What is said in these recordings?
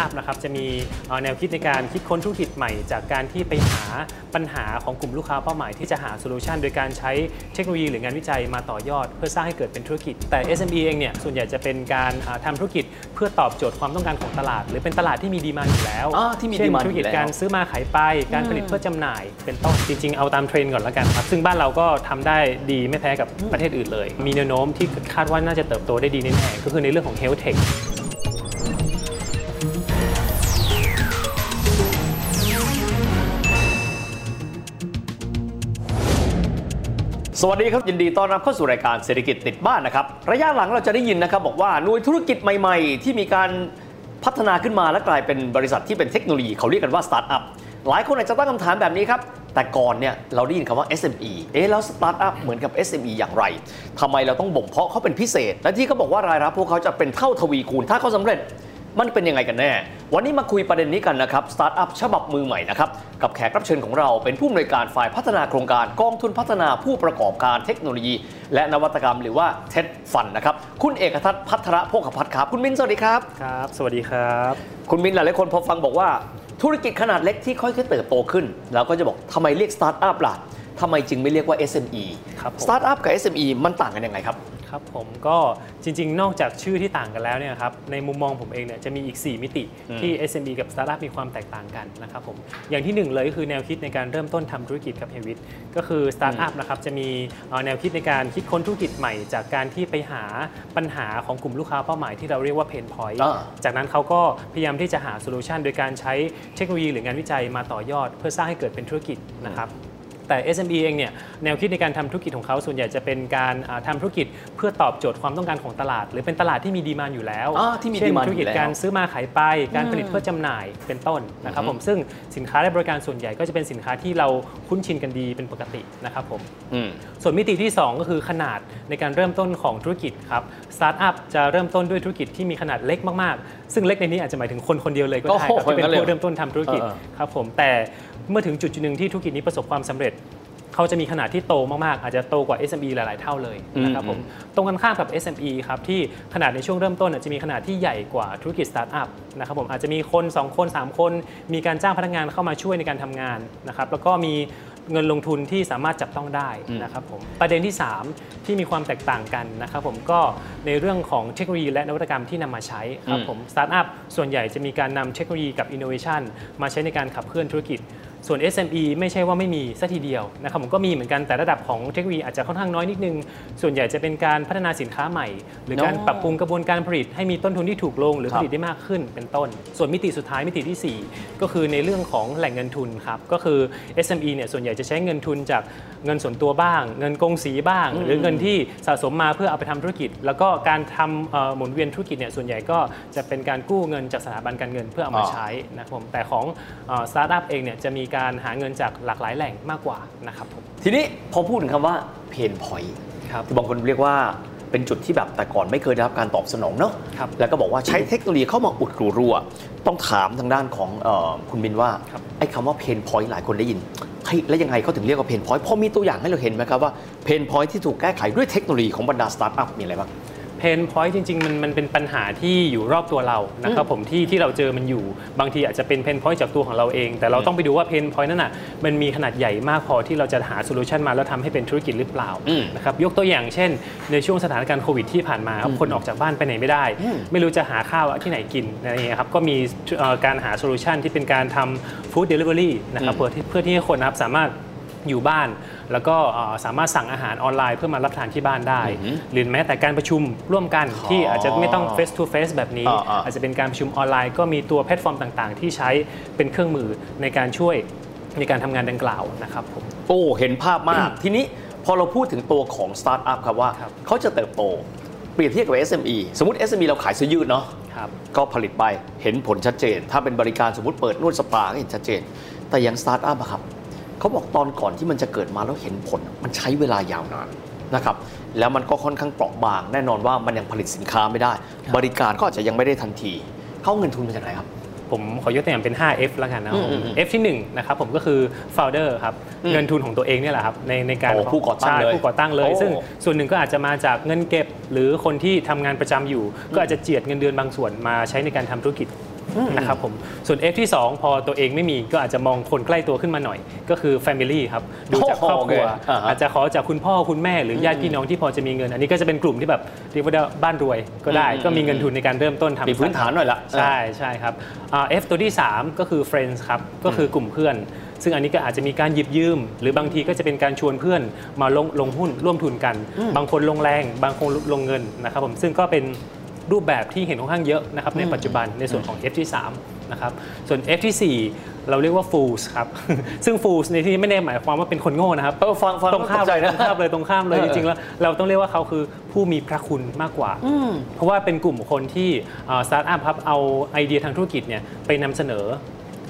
อัพนะครับจะมีแนวคิดในการคิดค้นธุรกิจใหม่ จากการที่ไปหาปัญหาของกลุ่มลูกค้าเป้าหมายที่จะหาโซลูชันโดยการใช้เทคโนโลยีหรืองานวิจัยมาต่อยอด เพื่อสร้างให้เกิดเป็นธุรกิจ แต่ SME เองเนี่ยส่วนใหญ่จะเป็นการอ่าทำธุรกิจเพื่อตอบโจทย์ความต้องการของตลาด หรือเป็นตลาดที่มีดีมานอยู่แล้วที่มีเช่นธุรกิจการซื้อมาขายไปการผลิตเพื่อจำหน่าย เป็นต้นจริง ๆ เอาตามเทรนด์ก่อนแล้วกันครับซึ่งบ้านเราก็ทำได้ดีไม่แพ้กับประเทศอื่นเลย มีแนวโน้มที่คาดว่าน่าจะเติบโตได้ดีแน่ๆก็คือในเรื่องของ health tech สวัสดีครับ ยินดีต้อนรับเข้าสู่รายการเศรษฐกิจติดบ้านนะครับ ระยะหลังเราจะได้ยินนะครับบอกว่าหน่วยธุรกิจใหม่ ๆ ที่มีการพัฒนาขึ้นมาและกลายเป็นบริษัทที่เป็นเทคโนโลยีเขาเรียกกันว่าสตาร์ทอัพหลายคนอาจจะตั้งคำถามแบบนี้ครับแต่ก่อนเนี่ยเราได้ยินคำว่า SME เอ๊ะแล้วสตาร์ทอัพเหมือนกับ SME อย่างไรทำไมเราต้องบ่มเพาะเขาเป็นพิเศษ และที่เขาบอกว่ารายรับพวกเขาจะเป็นเท่าทวีคูณถ้าเขาสำเร็จมันเป็นยังไงกันแน่ วันนี้มาคุยประเด็นนี้กันนะครับสตาร์ทอัพฉบับมือใหม่นะครับกับแขกรับเชิญของเราเป็นผู้อำนวยการฝ่ายพัฒนาโครงการกองทุนพัฒนาผู้ประกอบการเทคโนโลยี และนวัตกรรมหรือว่า TED Fund นะครับคุณเอกทัศน์พัทรโภคพัฒน์ครับคุณมินสวัสดีครับครับ สวัสดีครับ คุณมินหลายๆคนพอฟังบอกว่า ธุรกิจขนาดเล็กที่ค่อยๆเติบโตขึ้นเราก็จะบอกทำไมเรียกสตาร์ทอัพล่ะทำไมจึงไม่เรียกว่า SME ครับผมสตาร์ทอัพกับ SME มันต่างกันยังไงครับ ครับผมก็จริง ๆ นอกจากชื่อที่ต่างกันแล้วเนี่ยครับในมุมมองผมเองเนี่ยจะมีอีก 4 มิติที่ SME กับ Startup มีความแตกต่างกันนะครับผมอย่างที่หนึ่งเลยก็คือแนวคิดในการเริ่มต้นทำธุรกิจครับเฮวิตก็คือ Startup นะครับจะมีเอ่อแนวคิดในการคิดค้นธุรกิจใหม่ จากการที่ไปหาปัญหาของกลุ่มลูกค้าเป้าหมายที่เราเรียกว่า Pain Point อ่าจากนั้นเขาก็พยายามที่จะหา solution โดยการใช้เทคโนโลยีหรืองานวิจัยมาต่อยอด เพื่อสร้างให้เกิดเป็นธุรกิจนะครับ แต่ SME เองเนี่ยแนวคิดในการทำธุรกิจของเขาส่วนใหญ่จะเป็นการอ่าทำธุรกิจเพื่อตอบโจทย์ความต้องการของตลาด หรือเป็นตลาดที่มี demand อยู่แล้วอ่าที่มีเช่น demand ธุรกิจอยู่แล้วการซื้อมาขายไปการผลิตเพื่อจำหน่ายเป็นต้นนะครับผมซึ่งสินค้าและบริการส่วนใหญ่ก็จะเป็นสินค้าที่เราคุ้นชินกันดีเป็นปกตินะครับผมอืมส่วนมิติที่ 2 ก็คือขนาดในการเริ่มต้นของธุรกิจครับสตาร์ทอัพจะเริ่มต้นด้วยธุรกิจที่มีขนาดเล็กมากๆ ซึ่งเล็กในนี้อาจจะหมายถึงคนคนเดียวเลยก็ได้ครับโอ้โหที่เป็นงั้นเลยผู้เริ่มต้นทำธุรกิจเออครับผมแต่เมื่อถึงจุดจุดหนึ่งที่ธุรกิจนี้ประสบความสำเร็จ เขาจะมีขนาดที่โตมากๆ อาจจะโตกว่า SME หลาย ๆ เท่าเลยนะครับผมตรงกันข้ามกับ SME ครับที่ขนาดในช่วงเริ่มต้นอาจจะมีขนาดที่ใหญ่กว่าธุรกิจสตาร์ทอัพนะครับผมอาจจะมีคน 2 คน 3 คน มีการจ้างพนักงานเข้ามาช่วยในการทำงานนะครับแล้วก็มีเงินลงทุนที่สามารถจับต้องได้นะครับผมประเด็นที่ 3 ที่มีความแตกต่างกันนะครับผมก็ในเรื่องของเทคโนโลยีและนวัตกรรมที่นำมาใช้ครับผมสตาร์ทอัพส่วนใหญ่จะมีการนำเทคโนโลยีกับอินโนเวชันมาใช้ในการขับเคลื่อนธุรกิจ ส่วน SME ไม่ใช่ว่าไม่มีซะทีเดียวนะครับผมก็มีเหมือนกันแต่ระดับของเทคโนโลยีอาจจะค่อนข้างน้อยนิดนึง ส่วนใหญ่จะเป็นการพัฒนาสินค้าใหม่ หรือการปรับปรุงกระบวนการผลิตให้มีต้นทุนที่ถูกลง หรือผลิตได้มากขึ้นเป็นต้น ส่วนมิติสุดท้ายมิติที่ 4 ก็คือในเรื่องของแหล่งเงินทุนครับก็คือ SME เนี่ยส่วนใหญ่จะใช้เงินทุนจากเงินส่วนตัวบ้าง เงินกงสีบ้าง หรือเงินที่สะสมมาเพื่อเอาไปทำธุรกิจ แล้วก็การทำหมุนเวียนธุรกิจเนี่ยส่วนใหญ่ก็จะเป็นการกู้เงินจากสถาบันการเงินเพื่อเอามาใช้ใช้นะครับผมแต่ของสตาร์ทอัพเองเนี่ยจะมีการหาเงินจากหลากหลายแหล่งมากกว่านะครับผมทีนี้พอพูดถึงคำว่า pain point ครับบางคนเรียกว่าเป็นจุดที่แบบแต่ก่อนไม่เคยได้รับการตอบสนองเนาะครับแล้วก็บอกว่าใช้เทคโนโลยีเข้ามาอุดรูรั่ว ต้องถามทางด้านของเออคุณมินว่าครับไอ้คำว่า pain point หลายคนได้ยินเฮ้ยแล้วยังไงเขาถึงเรียกว่า pain point พอมีตัวอย่างให้เราเห็นไหมครับว่า pain point ที่ถูกแก้ไขด้วยเทคโนโลยีของบรรดาสตาร์ทอัพมีอะไรบ้าง pain point จริงๆมันมันเป็นปัญหาที่อยู่รอบตัวเรานะครับผมที่ที่เราเจอมันอยู่บางทีอาจจะเป็น pain point จากตัวของเราเอง แต่เราต้องไปดูว่า pain point นั้นอะมันมีขนาดใหญ่มากพอที่เราจะหา solution มาแล้วทำให้เป็นธุรกิจหรือเปล่าอืมนะครับยกตัวอย่างเช่น ในช่วงสถานการณ์โควิดที่ผ่านมาครับคนออกจากบ้านไปไหนไม่ได้ ไม่รู้จะหาข้าวที่ไหนกินอะไรอย่างเงี้ยครับก็มีเอ่อการหา solution ที่เป็นการทำ food delivery นะครับเพื่อที่เพื่อที่ให้คนนะครับสามารถ อยู่บ้าน แล้วก็เอ่อสามารถสั่งอาหารออนไลน์เพื่อมารับทานที่บ้านได้ หรือแม้แต่การประชุมร่วมกันที่อาจจะไม่ต้อง face to face แบบนี้อ่าอ่าอาจจะเป็นการประชุมออนไลน์ก็มีตัวแพลตฟอร์มต่างๆ ที่ใช้เป็นเครื่องมือในการช่วยในการทำงานดังกล่าวนะครับผมโอ้เห็นภาพมากทีนี้พอเราพูดถึงตัวของสตาร์ทอัพครับว่าครับเขาจะเติบโตเปรียบเทียบกับ SME สมมติ SME เราขายเสื้อยืดเนาะครับก็ผลิตไปเห็นผลชัดเจน ถ้าเป็นบริการสมมติเปิดนวดสปาก็เห็นชัดเจน แต่อย่างสตาร์ทอัพอะครับ เขาบอกตอนก่อนที่มันจะเกิดมาแล้วเห็นผล มันใช้เวลายาวนานนะครับแล้วมันก็ค่อนข้างเปราะบาง แน่นอนว่ามันยังผลิตสินค้าไม่ได้ บริการก็อาจจะยังไม่ได้ทันที เขาเอาเงินทุนมาจากไหนครับผมขอยกตัวอย่างเป็น 5F แล้วกันนะครับผมอืมอืม F ที่1นะครับผมก็คือ founder ครับอืมเงินทุนของตัวเองเนี่ยแหละครับในในการโอ้ผู้ก่อตั้งใช่เลยผู้ก่อตั้งเลยโอ้ซึ่งส่วนหนึ่งก็อาจจะมาจากเงินเก็บ หรือคนที่ทำงานประจำอยู่ ก็อาจจะเจียดเงินเดือนบางส่วนมาใช้ในการทำธุรกิจ นะครับผมส่วน F ที่ 2 พอตัวเองไม่มีก็อาจจะมองคนใกล้ตัวขึ้นมาหน่อย ก็คือ Family ครับดูจากครอบครัวโอเคอ่าฮะอาจจะขอจากคุณพ่อคุณแม่หรือญาติพี่น้องที่พอจะมีเงิน อันนี้ก็จะเป็นกลุ่มที่แบบเรียกว่าบ้านรวยก็ได้อืมก็มีเงินทุนในการเริ่มต้นทำมีพื้นฐานหน่อยละใช่ใช่ครับอ่า F ตัวที่ 3 ก็คือ Friends ครับก็คือกลุ่มเพื่อนซึ่งอันนี้ก็อาจจะมีการหยิบยืม หรือบางทีก็จะเป็นการชวนเพื่อนมาลงลงหุ้นร่วมทุนกัน บางคนลงแรง บางคนลงเงินนะครับผมซึ่งก็เป็น รูปแบบที่เห็นค่อนข้างเยอะนะครับในปัจจุบันในส่วนของ F ที่3นะครับส่วน F ที่4เราเรียกว่า fools ครับ ซึ่ง fools ในที่นี้ไม่ได้หมายความว่าเป็นคนโง่นะครับเออฟังฟังตรงข้ามตกใจตนะรงข้ามเลยตรงข้ามเลยเอจอริงๆแล้วเราต้องเรียกว่าเขาคือผู้มีพระคุณมากกว่า เพราะว่าเป็นกลุ่มคนที่สตาร์ทอัพครับเอาไอเดียทางธุรกิจเนี่ยไปนำเสนอ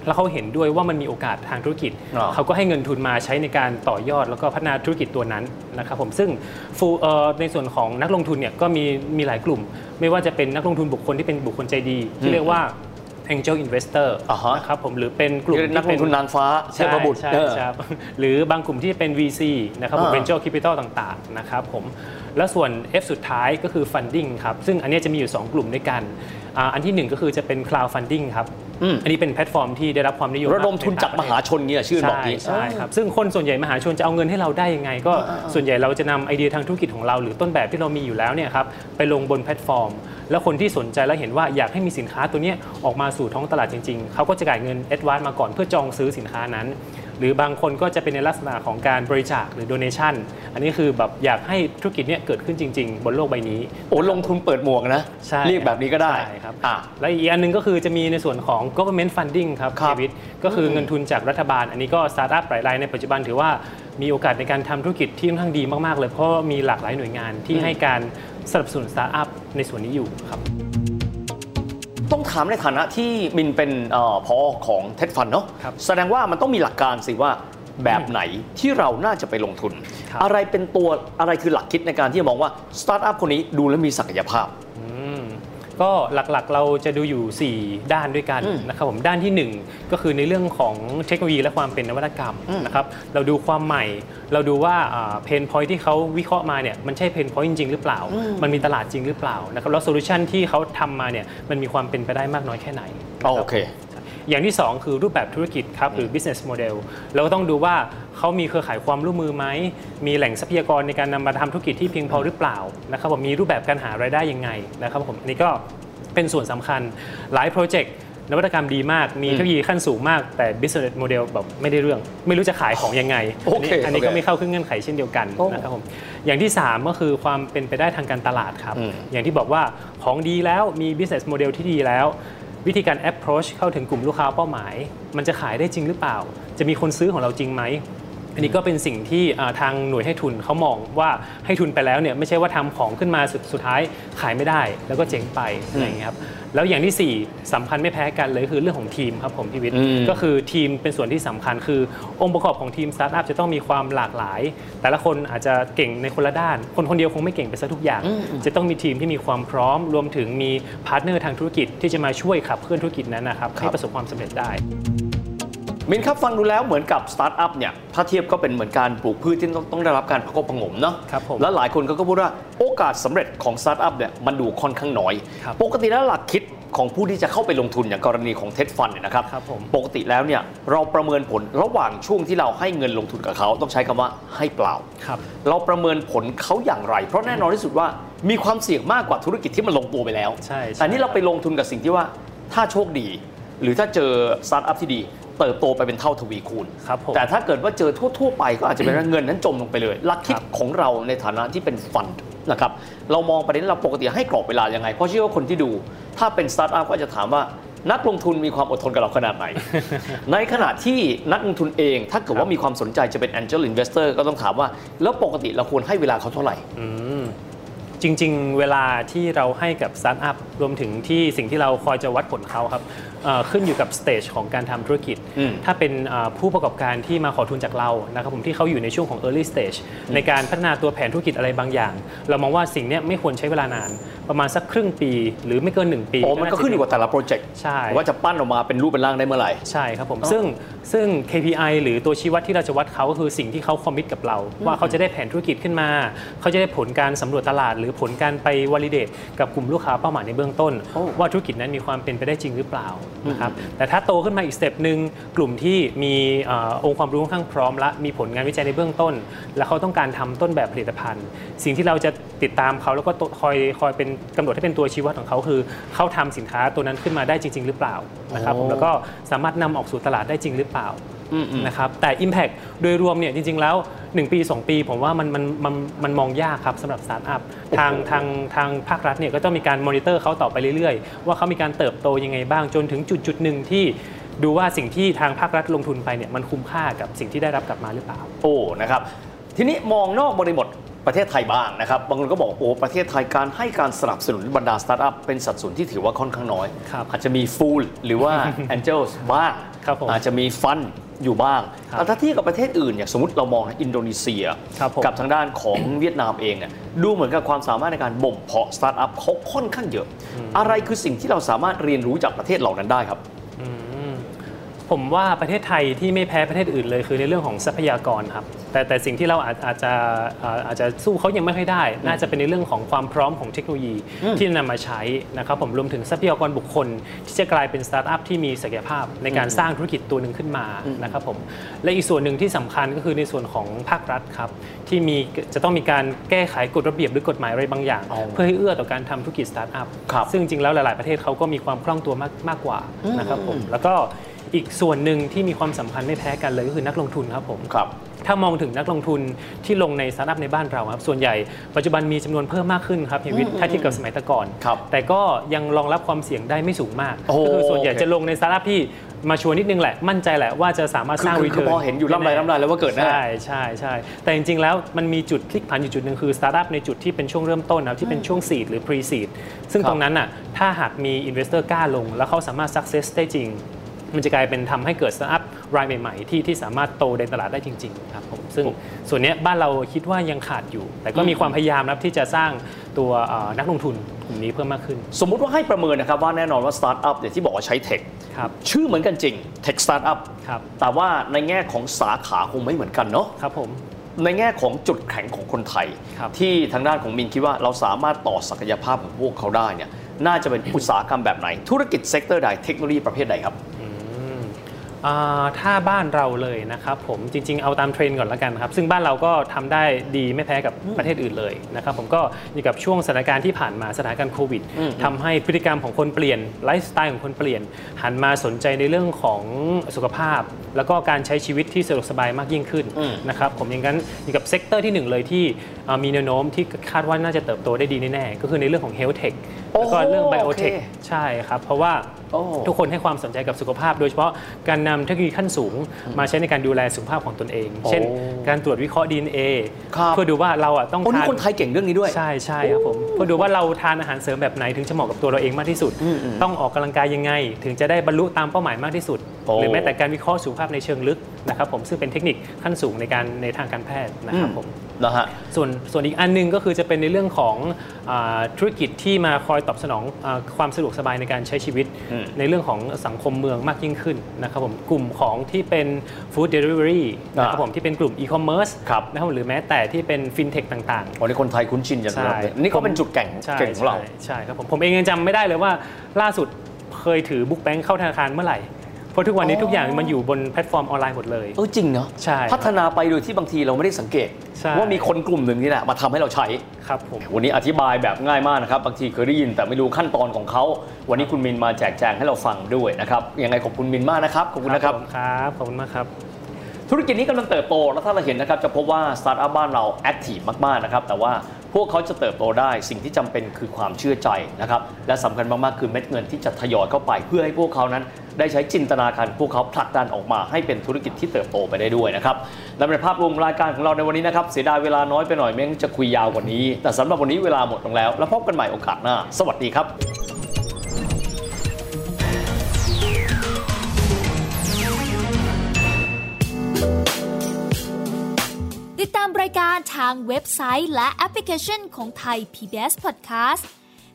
แล้วเขาเห็นด้วยว่ามันมีโอกาสทางธุรกิจอ๋อเขาก็ให้เงินทุนมาใช้ในการต่อยอด แล้วก็พัฒนาธุรกิจตัวนั้นนะครับผมซึ่ง Fool เอ่อในส่วนของนักลงทุนเนี่ยก็มีมีหลายกลุ่ม ไม่ว่าจะเป็นนักลงทุนบุคคลที่เป็นบุคคลใจดี ที่เรียกว่า Angel Investor อ่าฮะนะครับผมหรือเป็นกลุ่มคือนักลงทุนที่ลเป็นนางฟ้าเทพบุตรใช่ใช่เออใช่ครับหรือบางกลุ่มที่เป็น VC นะครับผมอ่า Venture Capital ต่างๆนะครับผมแล้วส่วน F สุดท้ายก็คือ Funding ครับ ซึ่งอันเนี้ยจะมีอยู่ 2 กลุ่มด้วยกันอ่าอันที่ 1 ก็คือจะเป็น Crowd Funding ครับ อืมอันนี้เป็นแพลตฟอร์มที่ได้รับความนิยมระดมทุนจากมหาชนเนี่ยชื่อบอกใช่นี้ใช่ครับซึ่งคนส่วนใหญ่มหาชนจะเอาเงินให้เราได้ยังไง ก็ส่วนใหญ่เราจะนำไอเดียทางธุรกิจของเรา หรือต้นแบบที่เรามีอยู่แล้วเนี่ยครับไปลงบนแพลตฟอร์ม แล้วคนที่สนใจและเห็นว่าอยากให้มีสินค้าตัวเนี้ยออกมาสู่ท้องตลาดจริงๆเขาก็จะจ่ายเงิน advance มาก่อนเพื่อจองซื้อสินค้านั้น หรือบางคนก็จะเป็นในลักษณะของการบริจาคหรือ donation อันนี้คือแบบอยากให้ธุรกิจเนี้ยเกิดขึ้นจริง ๆ บนโลกใบนี้ โอ้ลงทุนเปิดหมวกนะใช่เรียกแบบนี้ก็ได้ใช่ครับอะ และอีกอันหนึงก็คือจะมีในส่วนของ government funding ครับครับ ชีวิตก็คือเงินทุนจากรัฐบาล อันนี้ก็สตาร์ทอัพหลายรายในปัจจุบันถือว่ามีโอกาสในการทำธุรกิจที่ค่อนข้างดีมากๆเลยเพราะว่ามีหลากหลายหน่วยงานที่ให้การสนับสนุนสตาร์ทอัพในส่วนนี้อยู่ครับ ต้องถามในฐานะที่มินเป็นเออพอของ TED Fund เนาะครับแสดงว่ามันต้องมีหลักการสิว่าแบบไหนที่เราน่าจะไปลงทุนครับอะไรเป็นตัวอะไรคือหลักคิดในการที่จะมองว่าสตาร์ทอัพคนนี้ดูแล้วมีศักยภาพอืม ก็หลักๆเราจะดูอยู่ 4 ด้านด้วยกันอืมนะครับผมด้านทีหนึ่1 ก็คือในเรื่องของเทคโนโลยีและความเป็นนวัตกรรมอืมนะครับเราดูความใหม่ เราดูว่า pain point ที่เขาวิเคราะห์มาเนี่ยมันใช่ pain point จริงๆหรือเปล่า มันมีตลาดจริงหรือเปล่านะครับแล้วโซลูชันที่เขาทำมาเนี่ยมันมีความเป็นไปได้มากน้อยแค่ไหนนะครับโอเคอย่างที่ 2 คือรูปแบบธุรกิจครับหรือ business model เราก็ต้องดูว่า เขามีเครือข่ายความร่วมมือไหม มีแหล่งทรัพยากรในการนำมาทำธุรกิจที่เพียงพอหรือเปล่านะครับผมมีรูปแบบการหารายได้ยังไงนะครับผมอันนี้ก็เป็นส่วนสำคัญหลายโปรเจกต์นวัตกรรมดีมาก มีเทคโนโลยีขั้นสูงมาก แต่ business model แบบไม่ได้เรื่อง ไม่รู้จะขายของยังไงโอเคอันนี้โอเคก็ไม่เข้าเครื่องเงื่อนไขเช่นเดียวกันโอ้นะครับผม อย่างที่ 3 ก็คือความเป็นไปได้ทางการตลาดครับอืมอย่างที่บอกว่าของดีแล้วมี business model ที่ดีแล้ว วิธีการ approach เข้าถึงกลุ่มลูกค้าเป้าหมาย มันจะขายได้จริงหรือเปล่า จะมีคนซื้อของเราจริงไหม อันนี้ก็เป็นสิ่งที่อ่าทางหน่วยให้ทุนเขามองว่าให้ทุนไปแล้วเนี่ยไม่ใช่ว่าทำของขึ้นมาสุดสุดท้ายขายไม่ได้ แล้วก็เจ๊งไปอะไรอย่างเงี้ยครับแล้วอย่างที่ 4สำคัญไม่แพ้กันเลยคือเรื่องของทีมครับผมพี่วิทย์อืมก็คือทีมเป็นส่วนที่สำคัญคือ องค์ประกอบของทีมสตาร์ทอัพจะต้องมีความหลากหลาย แต่ละคนอาจจะเก่งในคนละด้าน คนคนเดียวคงไม่เก่งไปซะทุกอย่าง จะต้องมีทีมที่มีความพร้อม รวมถึงมี partner ทางธุรกิจที่จะมาช่วยขับเคลื่อนธุรกิจนั้นนะครับให้ประสบความสำเร็จได้ มินครับฟังดูแล้วเหมือนกับสตาร์ทอัพเนี่ยถ้าเทียบก็เป็นเหมือนการปลูกพืชที่ต้องต้องได้รับการประคบประหงมเนาะครับผมแล้วหลายคนก็พูดว่าโอกาสสำเร็จของสตาร์ทอัพเนี่ยมันดูค่อนข้างน้อยครับปกติแล้วหลักคิดของผู้ที่จะเข้าไปลงทุนอย่างกรณีของ TED Fund เนี่ยนะครับครับผมปกติแล้วเนี่ยเราประเมินผลระหว่างช่วงที่เราให้เงินลงทุนกับเขาต้องใช้คำว่าให้เปล่าครับเราประเมินผลเขาอย่างไร เพราะแน่นอนที่สุดว่ามีความเสี่ยงมากกว่าธุรกิจที่มันลงตัวไปแล้วใช่ใช่แต่นี่เราไปลงทุนกับสิ่งที่ว่าถ้าโชคดี หรือถ้าเจอสตาร์ทอัพที่ดี เติบโตไปเป็นเท่าทวีคูณครับผมแต่ถ้าเกิดว่าเจอทั่ว ๆ ไปก็อาจจะเป็นว่าเงินนั้นจมลงไปเลยหลักคิดครับของเราในฐานะที่เป็น fund นะครับเรามองประเด็นเราปกติให้กรอบเวลายังไง เพราะเชื่อว่าคนที่ดู ถ้าเป็นสตาร์ทอัพก็จะถามว่านักลงทุนมีความอดทนกับเราขนาดไหน ในขณะที่นักลงทุนเอง ถ้าเกิดว่ามีความสนใจจะเป็น Angel Investor ก็ต้องถามว่า แล้วปกติเราควรให้เวลาเขาเท่าไหร่อืม จริง ๆ เวลาที่เราให้กับสตาร์ทอัพรวมถึงที่สิ่งที่เราคอยจะวัดผลเขาครับเอ่อขึ้นอยู่กับ stage ของการทำธุรกิจอืมถ้าเป็นเอ่อผู้ประกอบการที่มาขอทุนจากเรานะครับผมที่เขาอยู่ในช่วงของ early stage ในการพัฒนาตัวแผนธุรกิจอะไรบางอย่าง เรามองว่าสิ่งเนี้ยไม่ควรใช้เวลานาน ประมาณสักครึ่งปี หรือไม่เกิน 1 ปีโอ้มันก็ขึ้นอยู่กับแต่ละโปรเจกต์ใช่ว่าจะปั้นออกมาเป็นรูปเป็นร่างได้เมื่อไหร่ใช่ครับผมซึ่งซึ่ง KPI หรือตัวชี้วัดที่เราจะวัดเขาก็คือสิ่งที่เขา commit กับเรา ว่าเขาจะได้แผนธุรกิจขึ้นมา เขาจะได้ผลการสำรวจตลาด หรือผลการไป validate กับกลุ่มลูกค้าเป้าหมายในเบื้องต้นโอ้ว่าธุรกิจนั้นมีความเป็นไปได้จริงหรือเปล่านะครับแต่ถ้าโตขึ้นมาอีก step หนึ่งกลุ่มที่มีเออองค์ความรู้ค่อนข้างพร้อมและมีผลงานวิจัยในเบื้องต้น และเขาต้องการทำต้นแบบผลิตภัณฑ์ สิ่งที่เราจะติดตามเขาแล้วก็คอยคอยเป็นกำหนดให้เป็นตัวชี้วัดของเขาคือเขาทำสินค้าตัวนั้นขึ้นมาได้จริง ๆ หรือเปล่านะครับผมแล้วก็สามารถนำออกสู่ตลาดได้จริงหรือเปล่านะครับแต่ Impact โดยรวมเนี่ยจริง ๆ แล้ว 1 ปี 2 ปี ผมว่ามันมันมันมันมองยากครับสำหรับสตาร์ทอัพทางทางทางภาครัฐเนี่ยก็ต้องมีการมอนิเตอร์เขาต่อไปเรื่อยๆ ว่าเขามีการเติบโตยังไงบ้างจนถึงจุดจุดหนึ่งที่ดูว่าสิ่งที่ทางภาครัฐลงทุนไปเนี่ยมันคุ้มค่ากับสิ่งที่ได้รับกลับมาหรือเปล่า โอ้นะครับทีนี้มองนอกบริบท ประเทศไทยบ้างนะครับบางคนก็บอกโอ้ประเทศไทยการให้การสนับสนุนบรรดาสตาร์ทอัพเป็นสัดส่วนที่ถือว่าค่อนข้างน้อย ครับอาจจะมี fool หรือว่า Angels บ้างครับผมอาจจะมี fund อยู่บ้างครับแต่ถ้าเทียบกับประเทศอื่นอย่างสมมติเรามองอินโดนีเซีย ครับผม กับทางด้านของ เวียดนามเองเนี่ยดูเหมือนกับความสามารถในการบ่มเพาะสตาร์ทอัพเขาค่อนข้างเยอะ อะไรคือสิ่งที่เราสามารถเรียนรู้จากประเทศเหล่านั้นได้ครับ ผมว่าประเทศไทยที่ไม่แพ้ประเทศอื่นเลยคือในเรื่องของทรัพยากรครับ แต่แต่สิ่งที่เราอาจอาจจะอ่าอาจจะสู้เขายังไม่ค่อยได้ น่าจะเป็นในเรื่องของความพร้อมของเทคโนโลยีที่นำมาใช้นะครับผมรวมถึงทรัพยากรบุคคล ที่จะกลายเป็นสตาร์ทอัพที่มีศักยภาพในการสร้างธุรกิจตัวหนึ่งขึ้นมานะครับผมและอีกส่วนหนึ่งที่สำคัญก็คือในส่วนของภาครัฐครับที่มีจะต้องมีการแก้ไขกฎระเบียบหรือกฎหมายอะไรบางอย่างอ๋อเพื่อให้เอื้อต่อการทำธุรกิจสตาร์ทอัพครับซึ่งจริงๆแล้วหลาย ๆประเทศเขาก็มีความคล่องตัวมากมากกว่านะครับผมแล้วก็ อีกส่วนหนึ่งที่มีความสำคัญไม่แพ้กันเลยก็คือนักลงทุนครับผมครับถ้ามองถึงนักลงทุนที่ลงในสตาร์ทอัพในบ้านเราครับส่วนใหญ่ปัจจุบันมีจำนวนเพิ่มมากขึ้นครับเฮียวิทย์ถ้าเทียบกับสมัยแต่ก่อนครับแต่ก็ยังรองรับความเสี่ยงได้ไม่สูงมากโอ้ก็คือส่วนใหญ่โอเคจะลงในสตาร์ทอัพที่มาชวนนิดนึงแหละ มั่นใจแหละว่าจะสามารถสร้างคือ return พอเห็นอยู่ลำไรลำไรแล้วว่าเกิดแน่ใช่ใช่ใช่แต่จริงๆแล้วมันมีจุดพลิกผันอยู่จุดหนึ่งคือสตาร์ทอัพในจุดที่เป็นช่วงเริ่มต้นนะครับที่เป็นช่วง seed หรือ pre seed ซึ่งครับตรงนั้นน่ะถ้าหากมี investor กล้าลง แล้วเขาสามารถ success ได้จริง มันจะกลายเป็นทำให้เกิดสตาร์ทอัพรายใหม่ๆที่ที่สามารถโตในตลาดได้จริงๆครับผมซึ่งส่วนเนี้ยบ้านเราคิดว่ายังขาดอยู่ แต่ก็มีความพยายามนะครับที่จะสร้างตัวเอ่อนักลงทุนกลุ่มนี้เพิ่มมากขึ้น สมมุติว่าให้ประเมินนะครับว่าแน่นอนว่าสตาร์ทอัพเนี่ยที่บอกว่าใช้ tech ครับชื่อเหมือนกันจริง tech startup ครับแต่ว่าในแง่ของสาขาคงไม่เหมือนกันเนาะครับผมในแง่ของจุดแข็งของคนไทยครับที่ทางด้านของมินคิดว่าเราสามารถต่อศักยภาพของพวกเขาได้เนี่ยน่าจะเป็นอุตสาหกรรมแบบไหน ธุรกิจ sector ใดเทคโนโลยีประเภทใดครับอ่า ถ้าบ้านเราเลยนะครับผมจริง ๆ เอาตามเทรนด์ก่อนละกันครับซึ่งบ้านเราก็ทำได้ดีไม่แพ้กับประเทศอื่นเลยนะครับผมก็อยู่กับช่วงสถานการณ์ที่ผ่านมาสถานการณ์โควิดทำให้พฤติกรรมของคนเปลี่ยนไลฟ์สไตล์ของคนเปลี่ยน หันมาสนใจในเรื่องของสุขภาพ แล้วก็การใช้ชีวิตที่สะดวกสบายมากยิ่งขึ้นอืมนะครับผมอย่างนั้นอยู่กับ sector ที่หนึ่งเลยที่อ่ามีแนวโน้มที่คาดว่าน่าจะเติบโตได้ดีแน่ๆก็คือในเรื่องของ health tech แล้วก็เรื่องโอ้ biotech โอเคใช่ครับเพราะว่าโอ้ทุกคนให้ความสนใจกับสุขภาพ โดยเฉพาะการนำเทคโนโลยีขั้นสูง มาใช้ในการดูแลสุขภาพของตนเองโอ้เช่น การตรวจวิเคราะห์ DNA ครับเพื่อดูว่าเราอะต้องโอ้นี่ทานคนไทยเก่งเรื่องนี้ด้วย ใช่ใช่ครับผมเพื่อดูว่าเราทานอาหารเสริมแบบไหนถึงจะเหมาะกับตัวเราเองมากที่สุด ต้องออกกำลังกายยังไง ถึงจะได้บรรลุตามเป้าหมายมากที่สุดโอ้หรือแม้แต่การวิเคราะห์สุขภาพในเชิงลึกนะครับผมซึ่งเป็นเทคนิคขั้นสูงในการในทางการแพทย์นะครับผมนะฮะส่วนส่วนอีกอันหนึงก็คือจะเป็นในเรื่องของอาธุรกิจที่มาคอยตอบสนองอาความสะดวกสบายในการใช้ชีวิตอืมในเรื่องของสังคมเมืองมากยิ่งขึ้นนะครับผมกลุ่มของที่เป็น Food Delivery นะครับผมที่เป็นกลุ่ม E-commerce ครับนะครับผมหรือแม้แต่ที่เป็น FinTech ต่างวันนี้คนไทยคุ้นชินอย่างใช่เราเลยนี่ก็เป็นจุดแข่งๆใช่เก่งของเราใช่ใช่ครับผมผมเองยังจำไม่ได้เลยว่าล่าสุดเคยถือ book bank เข้าธนาคารเมื่อไหร่ เพราะทุกวันนี้อ๋อทุกอย่างมันอยู่บนแพลตฟอร์มออนไลน์หมดเลยเออจริงเนาะใช่พัฒนาไปโดยที่บางทีเราไม่ได้สังเกตใช่ว่ามีคนกลุ่มหนึ่งนี่แหละมาทำให้เราใช้ครับผมวันนี้อธิบายแบบง่ายมากนะครับบางทีเคยได้ยินแต่ไม่รู้ขั้นตอนของเขา วันนี้คุณมินมาแจกแจงให้เราฟังด้วยนะครับยังไงขอบคุณมินมากนะครับขอบคุณนะครับผมครับขอบคุณมากครับธุรกิจนี้กำลังเติบโต แล้วถ้าเราเห็นนะครับจะพบว่าสตาร์ทอัพบ้านเรา active มากๆนะครับแต่ว่าพวกเขาจะเติบโตได้สิ่งที่จำเป็นคือความเชื่อใจนะครับและสำคัญมากๆคือเม็ดเงินที่จะทยอยเข้าไป เพื่อให้พวกเขานั้น ได้ใช้จินตนาการพวกเขาผลักดันออกมาให้เป็นธุรกิจที่เติบโตไปได้ด้วยนะครับและในภาพรวมรายการของเราในวันนี้นะครับเสียดายเวลาน้อยไปหน่อยแม้จะคุยยาวกว่านี้ แต่สำหรับวันนี้เวลาหมดลงแล้ว แล้วพบกันใหม่โอกาสหน้า สวัสดีครับติดตามรายการทางเว็บไซต์และแอปพลิเคชันของไทย PBS Podcast